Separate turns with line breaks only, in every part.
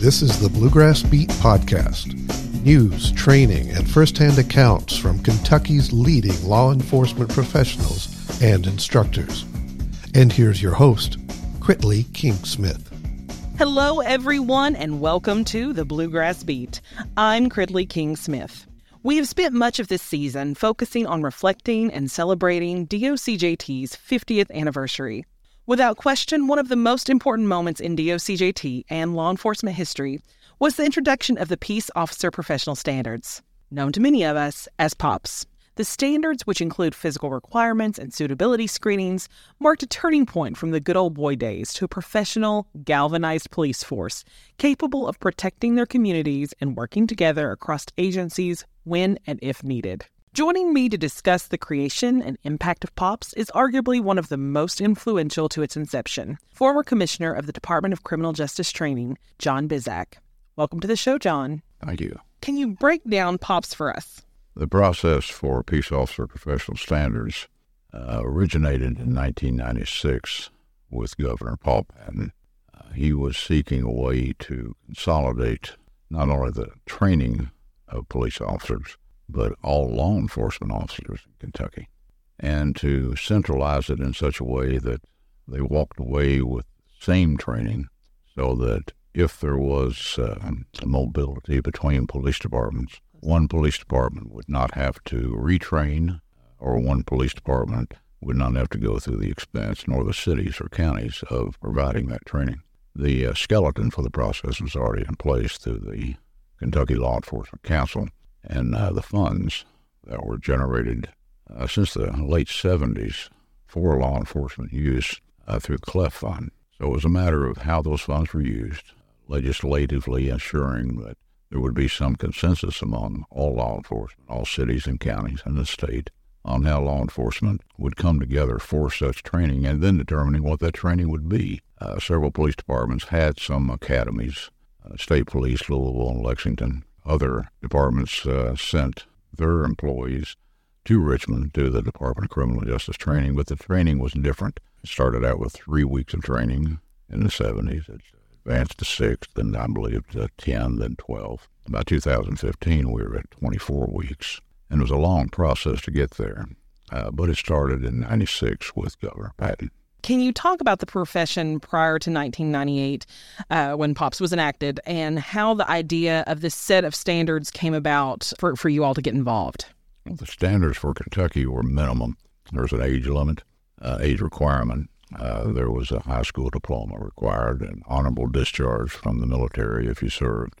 This is the Bluegrass Beat Podcast news, training, and firsthand accounts from Kentucky's leading law enforcement professionals and instructors. And here's your host, Critley Kingsmith.
Hello, everyone, and welcome to the Bluegrass Beat. I'm Critley Kingsmith. We have spent much of this season focusing on reflecting and celebrating DOCJT's 50th anniversary. Without question, one of the most important moments in DOCJT and law enforcement history was the introduction of the Peace Officer Professional Standards, known to many of us as POPs. The standards, which include physical requirements and suitability screenings, marked a turning point from the good old boy days to a professional, galvanized police force capable of protecting their communities and working together across agencies when and if needed. Joining me to discuss the creation and impact of POPs is arguably one of the most influential to its inception, former Commissioner of the Department of Criminal Justice Training, John Bizzack. Welcome to the show, John.
Thank you.
Can you break down POPs for us?
The process for Peace Officer Professional Standards uh, originated in 1996 with Governor Paul Patton. Uh, he was seeking a way to consolidate not only the training of police officers, but all law enforcement officers in Kentucky, and to centralize it in such a way that they walked away with same training so that if there was uh, mobility between police departments, one police department would not have to retrain, or one police department would not have to go through the expense, nor the cities or counties of providing that training. The uh, skeleton for the process was already in place through the Kentucky Law Enforcement Council, and uh, the funds that were generated uh, since the late 70s for law enforcement use uh, through the CLEF Fund. So it was a matter of how those funds were used, legislatively ensuring that there would be some consensus among all law enforcement, all cities and counties in the state on how law enforcement would come together for such training and then determining what that training would be. Uh, several police departments had some academies, state police, Louisville and Lexington. Other departments uh, sent their employees to Richmond to the Department of Criminal Justice training, but the training was different. It started out with three weeks of training in the 70s. It's advanced to six, then I believe to 10, then 12. By 2015, we were at 24 weeks. And it was a long process to get there. Uh, but it started in 96 with Governor Patton.
Can you talk about the profession prior to 1998 uh, when POPs was enacted and how the idea of this set of standards came about for, for you all to get involved?
Well, the standards for Kentucky were minimum. There was an age limit, uh, age requirement, uh, there was a high school diploma required, an honorable discharge from the military if you served,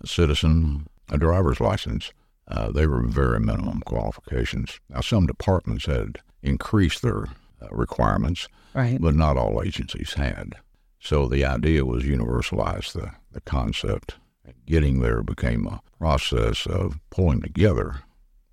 a citizen, a driver's license. Uh, they were very minimum qualifications. Now, some departments had increased their requirements,
right.
but not all agencies had. So the idea was universalize the, the concept. Getting there became a process of pulling together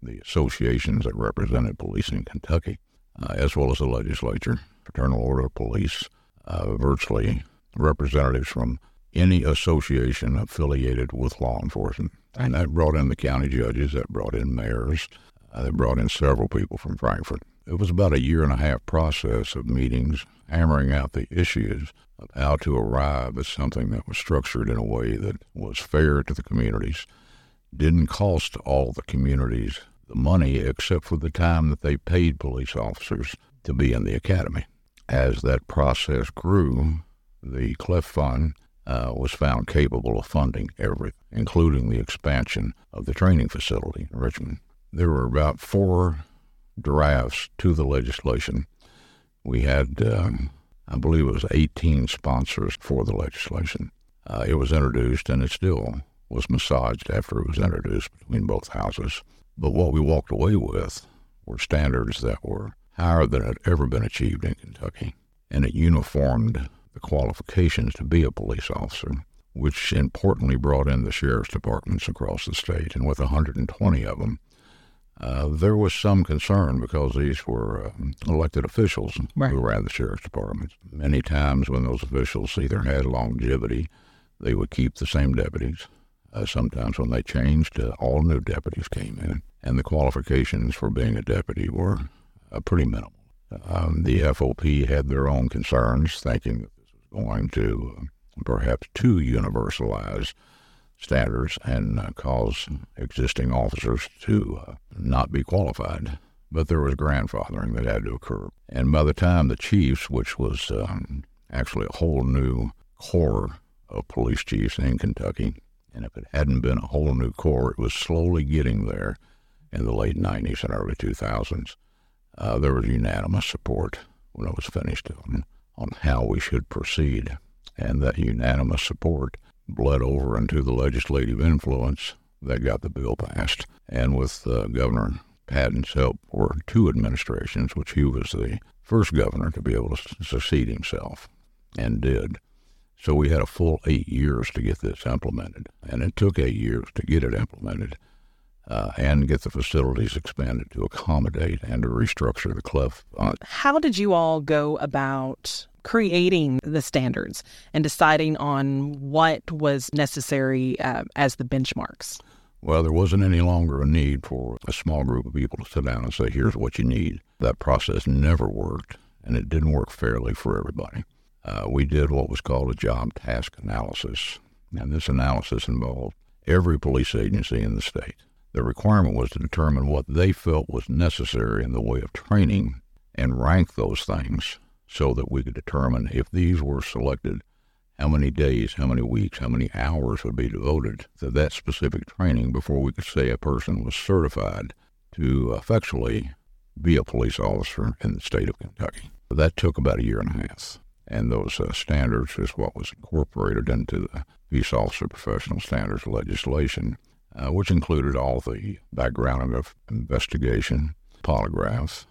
the associations that represented police in Kentucky, uh, as well as the legislature, Fraternal Order of Police, uh, virtually representatives from any association affiliated with law enforcement. And that brought in the county judges, that brought in mayors, uh, that brought in several people from Frankfort. It was about a year and a half process of meetings, hammering out the issues of how to arrive at something that was structured in a way that was fair to the communities, didn't cost all the communities the money except for the time that they paid police officers to be in the academy as that process grew, the CLEF Fund uh, was found capable of funding everything, including the expansion of the training facility in Richmond. There were about four drafts to the legislation. We had, um, I believe it was 18 sponsors for the legislation. Uh, it was introduced, and it still was massaged after it was introduced between both houses. But what we walked away with were standards that were higher than had ever been achieved in Kentucky, and it uniformed the qualifications to be a police officer, which importantly brought in the sheriff's departments across the state. And with 120 of them, uh, there was some concern because these were uh, elected officials
right.
who ran the sheriff's departments. Many times, when those officials either had longevity, they would keep the same deputies. Uh, sometimes when they changed, uh, all new deputies came in, and the qualifications for being a deputy were uh, pretty minimal. Um, the FOP had their own concerns, thinking that this was going to uh, perhaps too universalize standards and uh, cause existing officers to uh, not be qualified. But there was grandfathering that had to occur. And by the time the chiefs, which was um, actually a whole new corps of police chiefs in Kentucky, and if it hadn't been a whole new corps, it was slowly getting there in the late 90s and early 2000s. Uh, there was unanimous support when it was finished on, on how we should proceed. And that unanimous support bled over into the legislative influence that got the bill passed. And with uh, Governor Patton's help for two administrations, which he was the first governor to be able to succeed himself, and did. So we had a full eight years to get this implemented, and it took eight years to get it implemented uh, and get the facilities expanded to accommodate and to restructure the CLEF.
How did you all go about creating the standards and deciding on what was necessary uh, as the benchmarks?
Well, there wasn't any longer a need for a small group of people to sit down and say, here's what you need. That process never worked, and it didn't work fairly for everybody. Uh, we did what was called a job task analysis, and this analysis involved every police agency in the state. The requirement was to determine what they felt was necessary in the way of training and rank those things so that we could determine if these were selected, how many days, how many weeks, how many hours would be devoted to that specific training before we could say a person was certified to effectually be a police officer in the state of Kentucky. That took about a year and a half. And those uh, standards is what was incorporated into the Peace Officer Professional Standards legislation, uh, which included all the background of investigation, polygraphs,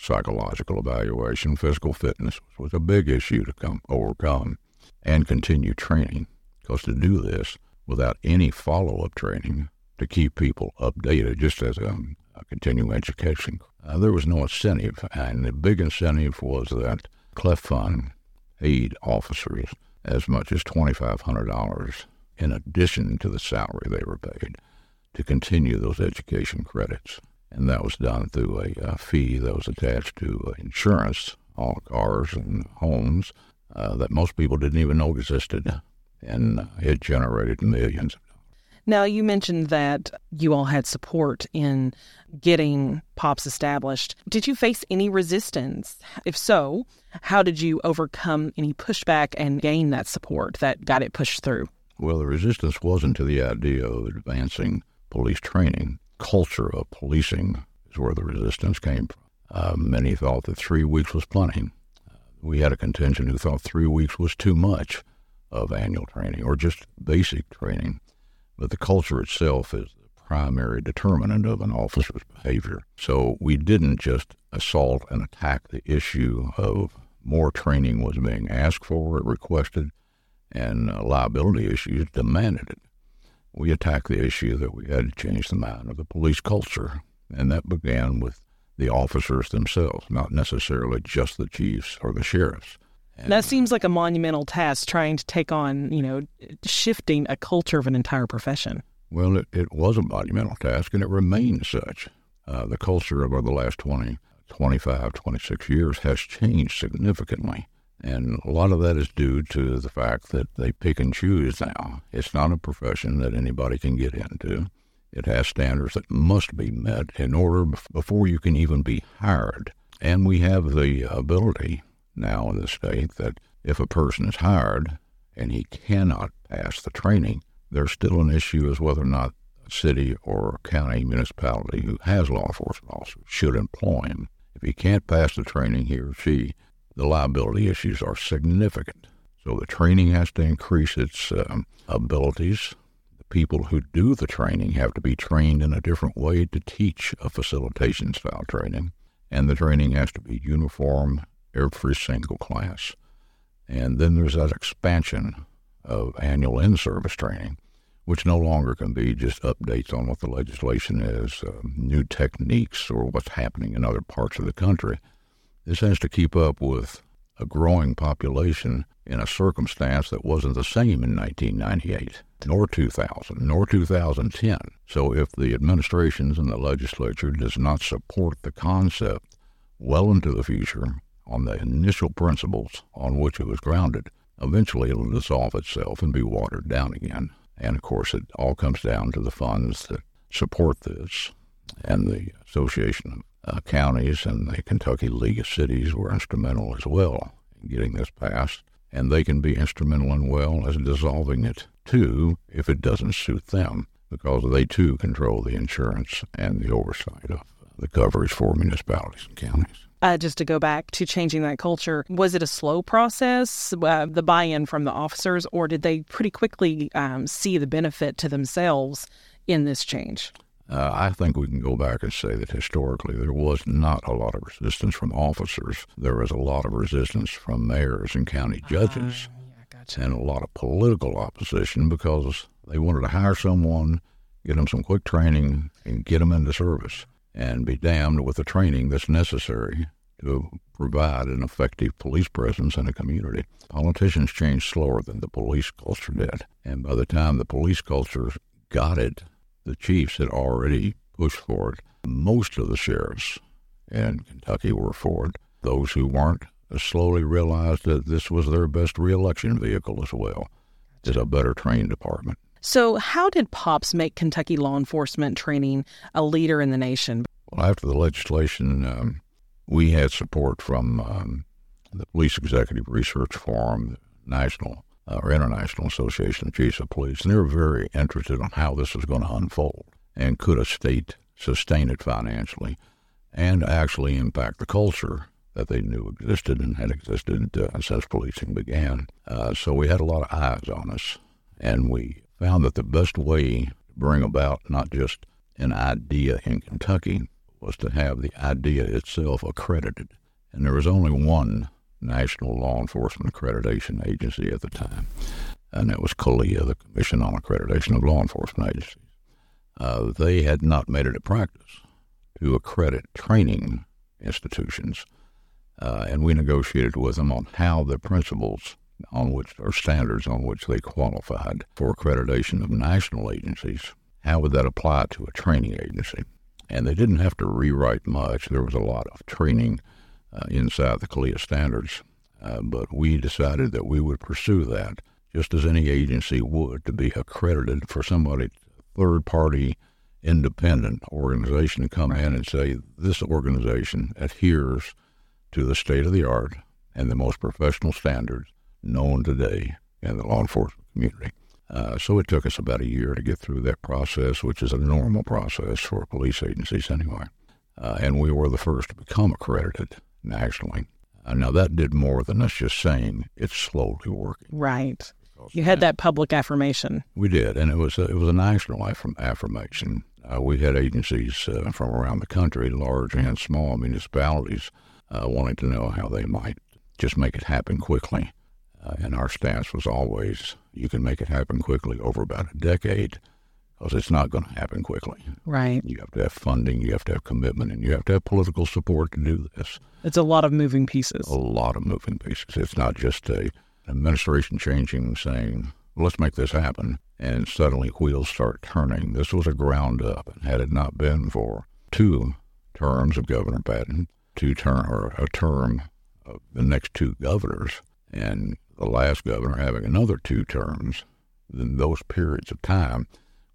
psychological evaluation, physical fitness was a big issue to come overcome, and continue training. Because to do this without any follow-up training to keep people updated, just as a, a continuing education, uh, there was no incentive, and the big incentive was that CLEF Fund paid officers as much as $2,500 in addition to the salary they were paid to continue those education credits and that was done through a, a fee that was attached to uh, insurance on cars and homes uh, that most people didn't even know existed, and uh, it generated millions.
Now, you mentioned that you all had support in getting POPs established. Did you face any resistance? If so, how did you overcome any pushback and gain that support that got it pushed through?
Well, the resistance wasn't to the idea of advancing police training culture of policing is where the resistance came from. Uh, many thought that three weeks was plenty. We had a contingent who thought three weeks was too much of annual training or just basic training. But the culture itself is the primary determinant of an officer's behavior. So we didn't just assault and attack the issue of more training was being asked for, requested, and uh, liability issues demanded it we attacked the issue that we had to change the mind of the police culture. And that began with the officers themselves, not necessarily just the chiefs or the sheriffs.
And that seems like a monumental task trying to take on, you know, shifting a culture of an entire profession.
Well, it, it was a monumental task and it remains such. Uh, the culture over the last 20, 25, 26 years has changed significantly. And a lot of that is due to the fact that they pick and choose now. It's not a profession that anybody can get into. It has standards that must be met in order before you can even be hired. And we have the ability now in the state that if a person is hired and he cannot pass the training, there's still an issue as whether or not a city or a county municipality who has law enforcement officers should employ him. If he can't pass the training, he or she the liability issues are significant. So the training has to increase its um, abilities. The people who do the training have to be trained in a different way to teach a facilitation style training. And the training has to be uniform every single class. And then there's that expansion of annual in service training, which no longer can be just updates on what the legislation is, uh, new techniques, or what's happening in other parts of the country. This has to keep up with a growing population in a circumstance that wasn't the same in 1998, nor 2000, nor 2010. So if the administrations and the legislature does not support the concept well into the future on the initial principles on which it was grounded, eventually it'll dissolve itself and be watered down again. And of course, it all comes down to the funds that support this. And the Association uh, Counties and the Kentucky League of Cities were instrumental as well in getting this passed. And they can be instrumental and well as dissolving it too if it doesn't suit them, because they too control the insurance and the oversight of the coverage for municipalities and counties.
Uh, just to go back to changing that culture, was it a slow process, uh, the buy in from the officers, or did they pretty quickly um, see the benefit to themselves in this change?
Uh, I think we can go back and say that historically there was not a lot of resistance from officers. There was a lot of resistance from mayors and county judges,
Uh, yeah, gotcha.
and a lot of political opposition because they wanted to hire someone, get them some quick training, and get them into service, and be damned with the training that's necessary to provide an effective police presence in a community. Politicians change slower than the police culture did, and by the time the police culture got it, the chiefs had already pushed for it. Most of the sheriffs in Kentucky were for it. Those who weren't slowly realized that this was their best reelection vehicle as well. Is a better trained department.
So, how did POPs make Kentucky law enforcement training a leader in the nation?
Well, after the legislation, um, we had support from um, the Police Executive Research Forum, the National or International Association of Chiefs of Police, and they were very interested on how this was going to unfold and could a state sustain it financially and actually impact the culture that they knew existed and had existed uh, since policing began. Uh, so we had a lot of eyes on us, and we found that the best way to bring about not just an idea in Kentucky was to have the idea itself accredited. And there was only one national law enforcement accreditation agency at the time, and that was CALEA, the Commission on Accreditation of Law Enforcement Agencies. Uh, they had not made it a practice to accredit training institutions, uh, and we negotiated with them on how the principles on which or standards on which they qualified for accreditation of national agencies, how would that apply to a training agency? And they didn't have to rewrite much. There was a lot of training uh, inside the CALEA standards, uh, but we decided that we would pursue that just as any agency would to be accredited for somebody, third party, independent organization to come in and say this organization adheres to the state of the art and the most professional standards known today in the law enforcement community. Uh, so it took us about a year to get through that process, which is a normal process for police agencies anyway. Uh, and we were the first to become accredited nationally. Uh, now that did more than us just saying it's slowly working.
Right. You had that public affirmation.
We did, and it was a, it was a national affirm- affirmation. Uh, we had agencies uh, from around the country, large and small municipalities, uh, wanting to know how they might just make it happen quickly. Uh, and our stance was always, you can make it happen quickly over about a decade, because it's not going to happen quickly.
Right.
You have to have funding, you have to have commitment, and you have to have political support to do this.
It's a lot of moving pieces.
A lot of moving pieces. It's not just a administration changing, saying, let's make this happen, and suddenly wheels start turning. This was a ground up, and had it not been for two terms of Governor Patton, two term or a term of the next two governors, and the last governor having another two terms, then those periods of time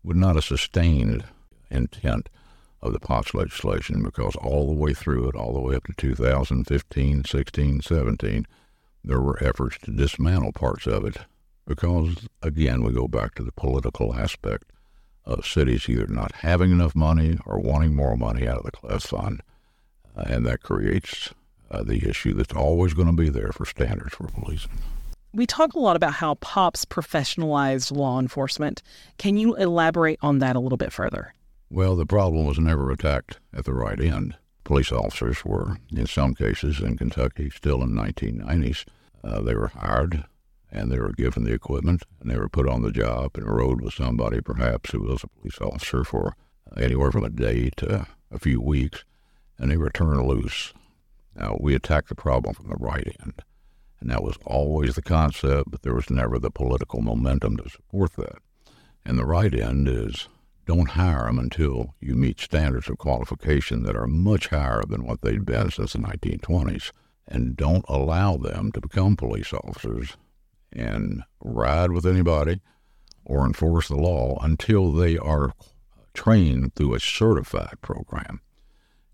would not have sustained intent of the POPs legislation because all the way through it, all the way up to 2015, 16, 17, there were efforts to dismantle parts of it because, again, we go back to the political aspect of cities either not having enough money or wanting more money out of the CLEF fund. Uh, and that creates uh, the issue that's always going to be there for standards for policing.
We talk a lot about how POPs professionalized law enforcement. Can you elaborate on that a little bit further?
Well, the problem was never attacked at the right end. Police officers were, in some cases in Kentucky, still in 1990s, uh, they were hired and they were given the equipment and they were put on the job and rode with somebody perhaps who was a police officer for anywhere from a day to a few weeks and they were turned loose. Now, we attacked the problem from the right end. And that was always the concept, but there was never the political momentum to support that. And the right end is don't hire them until you meet standards of qualification that are much higher than what they'd been since the 1920s. And don't allow them to become police officers and ride with anybody or enforce the law until they are trained through a certified program.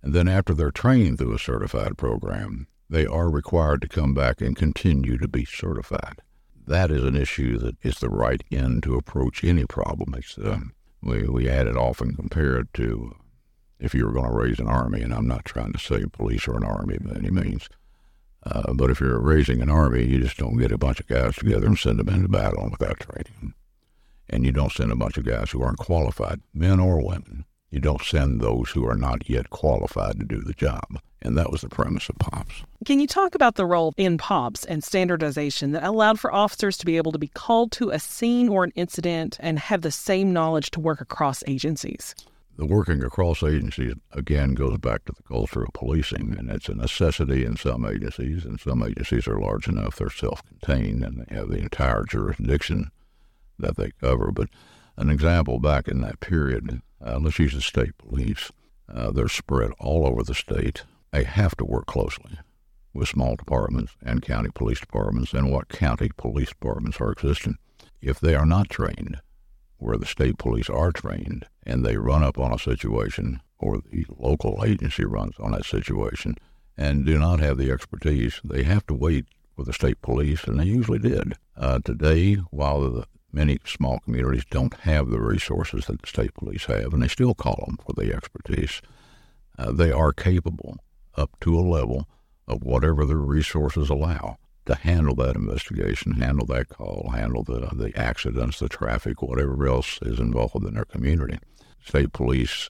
And then after they're trained through a certified program, they are required to come back and continue to be certified. That is an issue that is the right end to approach any problem. It's, uh, we, we add it often compared to if you were going to raise an army, and I'm not trying to say police are an army by any means, uh, but if you're raising an army, you just don't get a bunch of guys together and send them into battle without training. And you don't send a bunch of guys who aren't qualified, men or women. You don't send those who are not yet qualified to do the job. And that was the premise of POPs.
Can you talk about the role in POPs and standardization that allowed for officers to be able to be called to a scene or an incident and have the same knowledge to work across agencies?
The working across agencies, again, goes back to the culture of policing, and it's a necessity in some agencies, and some agencies are large enough they're self contained and they have the entire jurisdiction that they cover. But an example back in that period, uh, let's use the state police. Uh, they're spread all over the state. They have to work closely with small departments and county police departments and what county police departments are existing. If they are not trained, where the state police are trained, and they run up on a situation, or the local agency runs on that situation, and do not have the expertise, they have to wait for the state police, and they usually did. Uh, today, while the Many small communities don't have the resources that the state police have, and they still call them for the expertise. Uh, they are capable up to a level of whatever their resources allow to handle that investigation, handle that call, handle the, the accidents, the traffic, whatever else is involved in their community. State police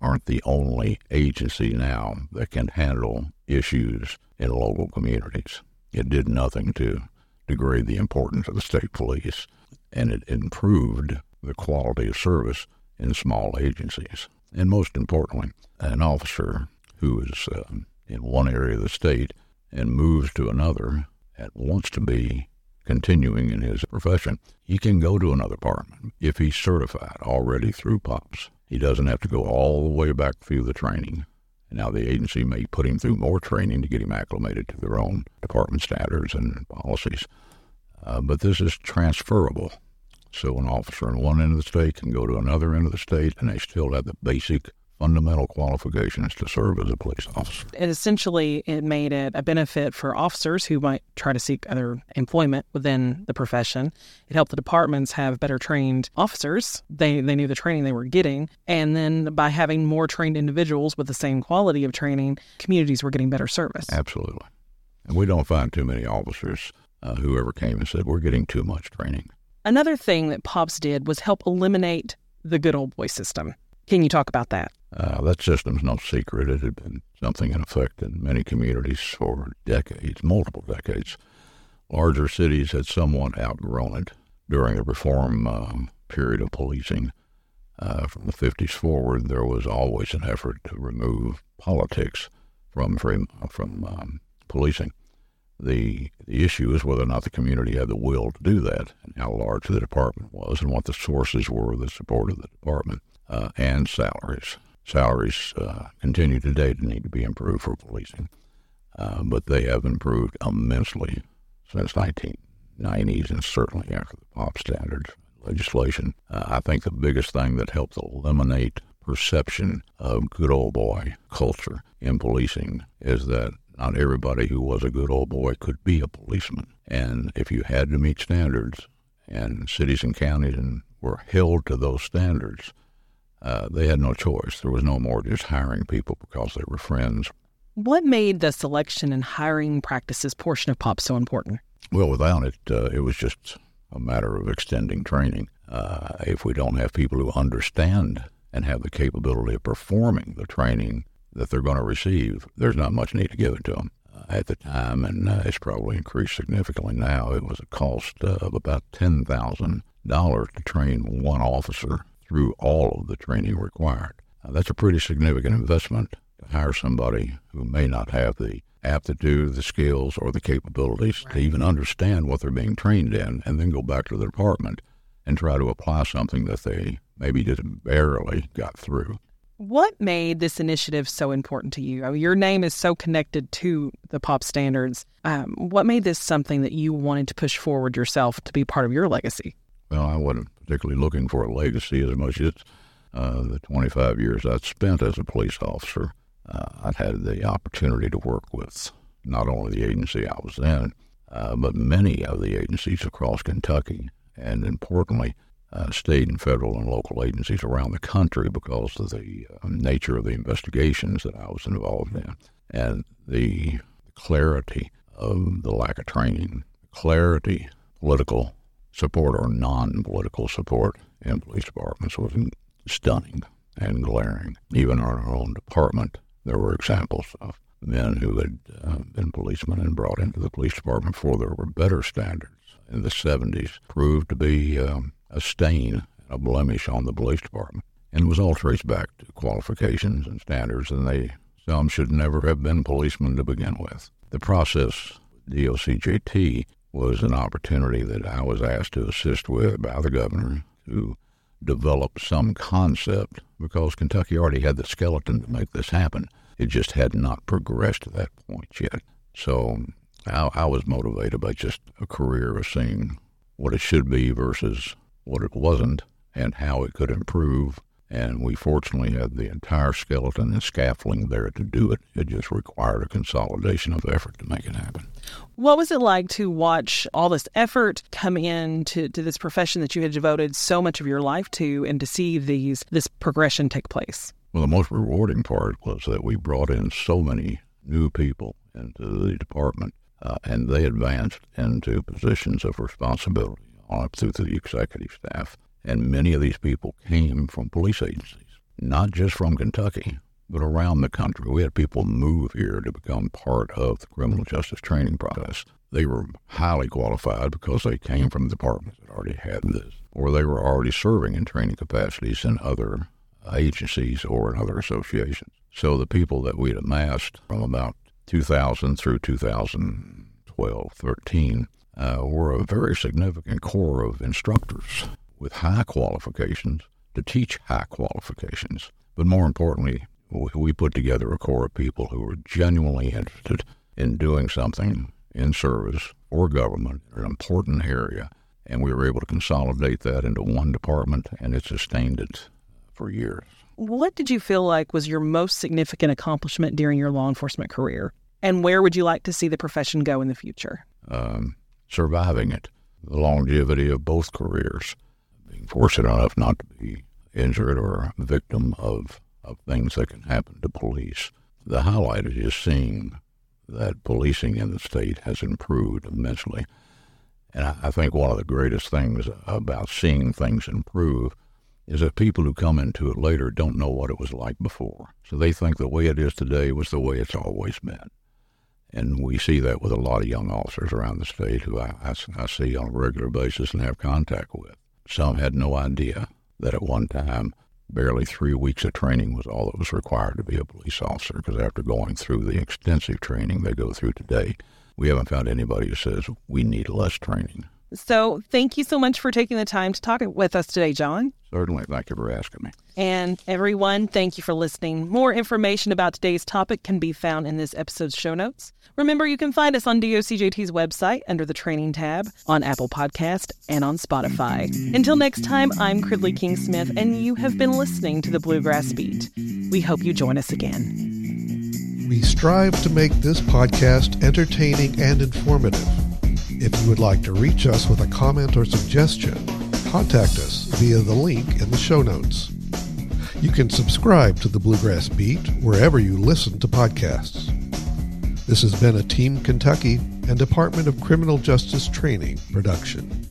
aren't the only agency now that can handle issues in local communities. It did nothing to degrade the importance of the state police and it improved the quality of service in small agencies. And most importantly, an officer who is uh, in one area of the state and moves to another and wants to be continuing in his profession, he can go to another department if he's certified already through POPs. He doesn't have to go all the way back through the training. Now, the agency may put him through more training to get him acclimated to their own department standards and policies. Uh, but this is transferable. So an officer in one end of the state can go to another end of the state, and they still have the basic fundamental qualifications to serve as a police officer.
And essentially, it made it a benefit for officers who might try to seek other employment within the profession. It helped the departments have better trained officers. They, they knew the training they were getting. And then by having more trained individuals with the same quality of training, communities were getting better service.
Absolutely. And we don't find too many officers uh, who ever came and said, We're getting too much training.
Another thing that POPs did was help eliminate the good old boy system. Can you talk about that?
Uh, that system's no secret. It had been something in effect in many communities for decades, multiple decades. Larger cities had somewhat outgrown it during the reform uh, period of policing. Uh, from the 50s forward, there was always an effort to remove politics from from, from um, policing. The, the issue is whether or not the community had the will to do that, and how large the department was, and what the sources were that supported the department, uh, and salaries. Salaries uh, continue today to need to be improved for policing, uh, but they have improved immensely since 1990s, and certainly after the POP standards legislation. Uh, I think the biggest thing that helped eliminate perception of good old boy culture in policing is that not everybody who was a good old boy could be a policeman. And if you had to meet standards, and cities and counties and were held to those standards, uh, they had no choice. There was no more just hiring people because they were friends.
What made the selection and hiring practices portion of POP so important?
Well, without it, uh, it was just a matter of extending training. Uh, if we don't have people who understand and have the capability of performing the training that they're going to receive, there's not much need to give it to them. Uh, at the time, and uh, it's probably increased significantly now, it was a cost of about $10,000 to train one officer through all of the training required. that's a pretty significant investment to hire somebody who may not have the aptitude, the skills, or the capabilities right. to even understand what they're being trained in, and then go back to the department and try to apply something that they maybe just barely got through.
What made this initiative so important to you? I mean, your name is so connected to the POP standards. Um, what made this something that you wanted to push forward yourself to be part of your legacy?
Well, I wasn't particularly looking for a legacy as much as uh, the 25 years I'd spent as a police officer. Uh, I'd had the opportunity to work with not only the agency I was in, uh, but many of the agencies across Kentucky, and importantly, uh, state and federal and local agencies around the country because of the uh, nature of the investigations that I was involved in and the clarity of the lack of training, clarity, political support or non political support in police departments was stunning and glaring. Even in our own department, there were examples of men who had uh, been policemen and brought into the police department before there were better standards in the 70s proved to be um, a stain, a blemish on the police department. And it was all traced back to qualifications and standards, and they some should never have been policemen to begin with. The process, DOCJT, was an opportunity that I was asked to assist with by the governor to develop some concept because Kentucky already had the skeleton to make this happen. It just had not progressed to that point yet. So I, I was motivated by just a career of seeing what it should be versus what it wasn't and how it could improve. And we fortunately had the entire skeleton and scaffolding there to do it. It just required a consolidation of effort to make it happen.
What was it like to watch all this effort come in to, to this profession that you had devoted so much of your life to and to see these this progression take place?
Well, the most rewarding part was that we brought in so many new people into the department, uh, and they advanced into positions of responsibility up through the executive staff. And many of these people came from police agencies, not just from Kentucky, but around the country. We had people move here to become part of the criminal justice training process. They were highly qualified because they came from departments that already had this, or they were already serving in training capacities in other agencies or in other associations. So the people that we'd amassed from about 2000 through 2012, 13 uh, were a very significant core of instructors with high qualifications to teach high qualifications. But more importantly, we put together a core of people who were genuinely interested in doing something in service or government in an important area, and we were able to consolidate that into one department, and it sustained it for years.
What did you feel like was your most significant accomplishment during your law enforcement career? And where would you like to see the profession go in the future? Um,
surviving it, the longevity of both careers, fortunate enough not to be injured or a victim of, of things that can happen to police. The highlight is just seeing that policing in the state has improved immensely. And I, I think one of the greatest things about seeing things improve is that people who come into it later don't know what it was like before. So they think the way it is today was the way it's always been. And we see that with a lot of young officers around the state who I, I, I, see on a regular basis and have contact with. Some had no idea that at one time, barely three weeks of training was all that was required to be a police officer, because after going through the extensive training they go through today, we haven't found anybody who says we need less training.
So, thank you so much for taking the time to talk with us today, John.
Certainly. Thank you for asking me.
And everyone, thank you for listening. More information about today's topic can be found in this episode's show notes. Remember, you can find us on DOCJT's website under the training tab, on Apple Podcast, and on Spotify. Until next time, I'm Critley King Smith, and you have been listening to the Bluegrass Beat. We hope you join us again.
We strive to make this podcast entertaining and informative. If you would like to reach us with a comment or suggestion, contact us via the link in the show notes. You can subscribe to the Bluegrass Beat wherever you listen to podcasts. This has been a Team Kentucky and Department of Criminal Justice Training production.